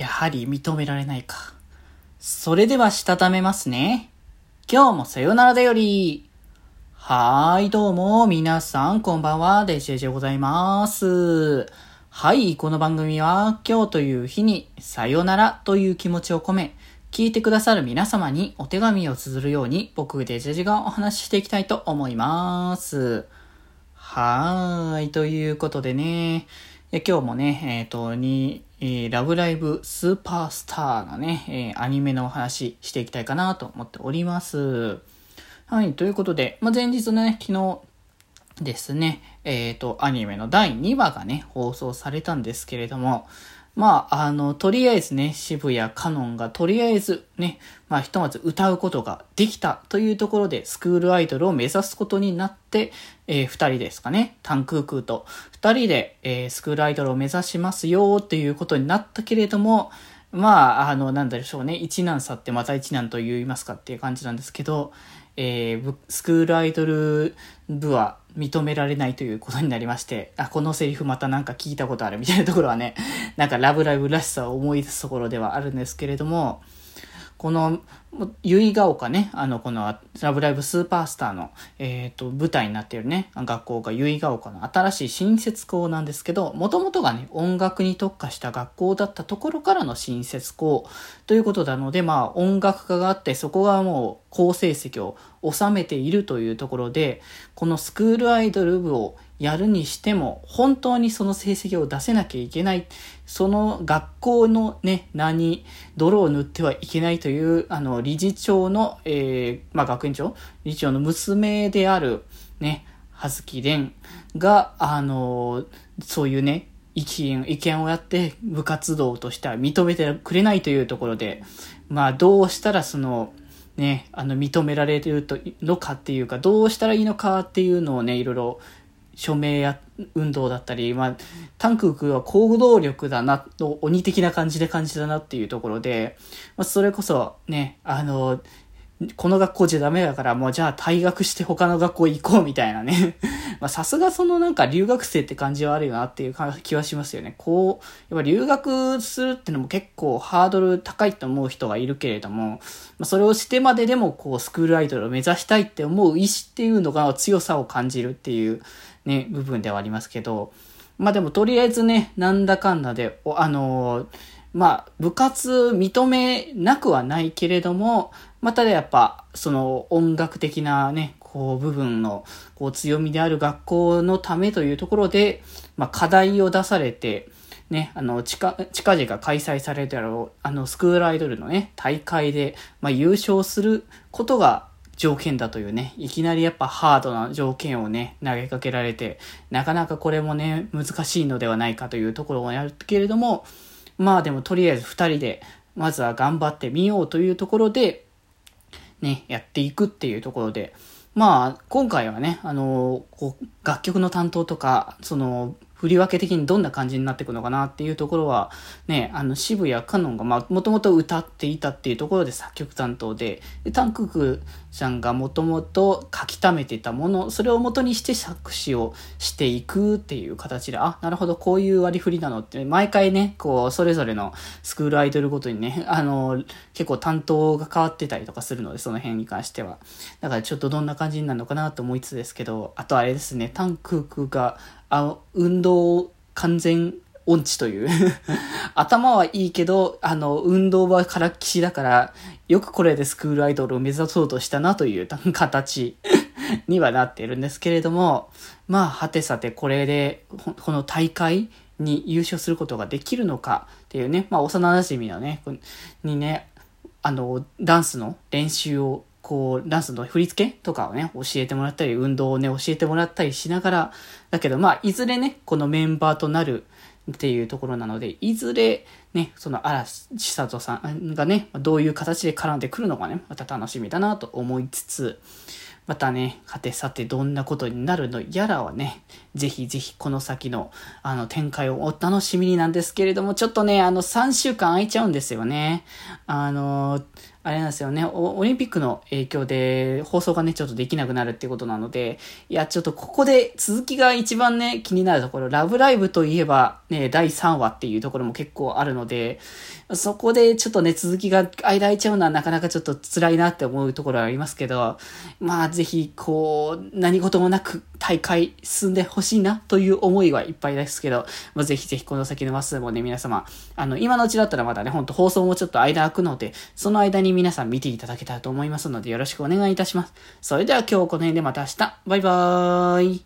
やはり認められないか。それではしたためますね。今日もさよならだより。はーい、どうも、皆さん、こんばんは、デジェジでございます。はい、この番組は、今日という日に、さよならという気持ちを込め、聞いてくださる皆様にお手紙を綴るように、僕、デジェジがお話ししていきたいと思います。はーい、ということでね、今日もね、えっ、ー、と、に、えー、ラブライブスーパースターのね、えー、アニメのお話していきたいかなと思っております。はい、ということで、まあ、前日のね、昨日ですね、えっ、ー、と、アニメの第2話がね、放送されたんですけれども、まあ、あの、とりあえずね、渋谷カノンがとりあえずね、まあ、ひとまず歌うことができたというところで、スクールアイドルを目指すことになって、えー、二人ですかね、タンクークーと。二人で、えー、スクールアイドルを目指しますよっていうことになったけれども、まあ、あの、なんだでしょうね、一難去ってまた一難と言いますかっていう感じなんですけど、えー、スクールアイドル部は認められないということになりまして、あ、このセリフまたなんか聞いたことあるみたいなところはね、なんかラブライブらしさを思い出すところではあるんですけれども、この、結ヶ丘ね、あの、この、ラブライブスーパースターの、えっ、ー、と、舞台になっているね、学校が結ヶ丘の新しい新設校なんですけど、もともとがね、音楽に特化した学校だったところからの新設校ということなので、まあ、音楽家があって、そこがもう、好成績を収めているというところで、このスクールアイドル部をやるにしても、本当にその成績を出せなきゃいけない。その学校のね、名に泥を塗ってはいけないという、あの、理事長の、えー、まあ、学園長？理事長の娘である、ね、葉月蓮が、あの、そういうね、意見、意見をやって部活動としては認めてくれないというところで、まあ、どうしたらその、ね、あの、認められるとのかっていうか、どうしたらいいのかっていうのをね、いろいろ署名や運動だったり、まあ、タンク君は行動力だな、鬼的な感じで感じたなっていうところで、まあ、それこそね、あの、この学校じゃダメだから、もうじゃあ退学して他の学校行こうみたいなね。まあさすがそのなんか留学生って感じはあるよなっていう気はしますよね。こう、やっぱ留学するってのも結構ハードル高いと思う人がいるけれども、まあそれをしてまででもこうスクールアイドルを目指したいって思う意志っていうのが強さを感じるっていうね、部分ではありますけど、まあでもとりあえずね、なんだかんだで、あのーまあ、部活認めなくはないけれども、まただやっぱ、その音楽的なね、こう部分のこう強みである学校のためというところで、まあ課題を出されて、ね、あの、近、近々開催されるあろう、あの、スクールアイドルのね、大会で、まあ優勝することが条件だというね、いきなりやっぱハードな条件をね、投げかけられて、なかなかこれもね、難しいのではないかというところをやるけれども、まあでもとりあえず二人で、まずは頑張ってみようというところで、ね、やっていくっていうところで、まあ、今回はね、あの、こう、楽曲の担当とか、その、振り分け的にどんな感じになっていくのかなっていうところは、ね、あの、渋谷かのんが、まあ、もともと歌っていたっていうところで作曲担当で、でタンククさんがもともと書き溜めてたもの、それを元にして作詞をしていくっていう形で、あ、なるほど、こういう割り振りなのって、毎回ね、こう、それぞれのスクールアイドルごとにね、あの、結構担当が変わってたりとかするので、その辺に関しては。だからちょっとどんな感じになるのかなと思いつつですけど、あとあれですね、タンククが、あの、運動完全音痴という。頭はいいけど、あの、運動はからっきしだから、よくこれでスクールアイドルを目指そうとしたなという形にはなっているんですけれども、まあ、はてさてこれで、この大会に優勝することができるのかっていうね、まあ、幼馴染のね、にね、あの、ダンスの練習をこう、ダンスの振り付けとかをね、教えてもらったり、運動をね、教えてもらったりしながら、だけど、まあ、いずれね、このメンバーとなるっていうところなので、いずれね、その嵐千里さんがね、どういう形で絡んでくるのかね、また楽しみだなと思いつつ、またね、はてさてどんなことになるのやらはね、ぜひぜひこの先のあの展開をお楽しみになんですけれども、ちょっとね、あの3週間空いちゃうんですよね。あの、あれなんですよね。オ、リンピックの影響で放送がね、ちょっとできなくなるっていうことなので、いや、ちょっとここで続きが一番ね、気になるところ、ラブライブといえば、ね、第3話っていうところも結構あるので、そこでちょっとね、続きが間空いちゃうのはなかなかちょっと辛いなって思うところはありますけど、まあ、ぜひ、こう、何事もなく大会進んでほしいなという思いはいっぱいですけど、まあ、ぜひぜひこの先のマスもね、皆様、あの、今のうちだったらまだね、ほんと放送もちょっと間空くので、その間に皆さん見ていただけたらと思いますので、よろしくお願いいたします。それでは今日この辺でまた明日。バイバーイ。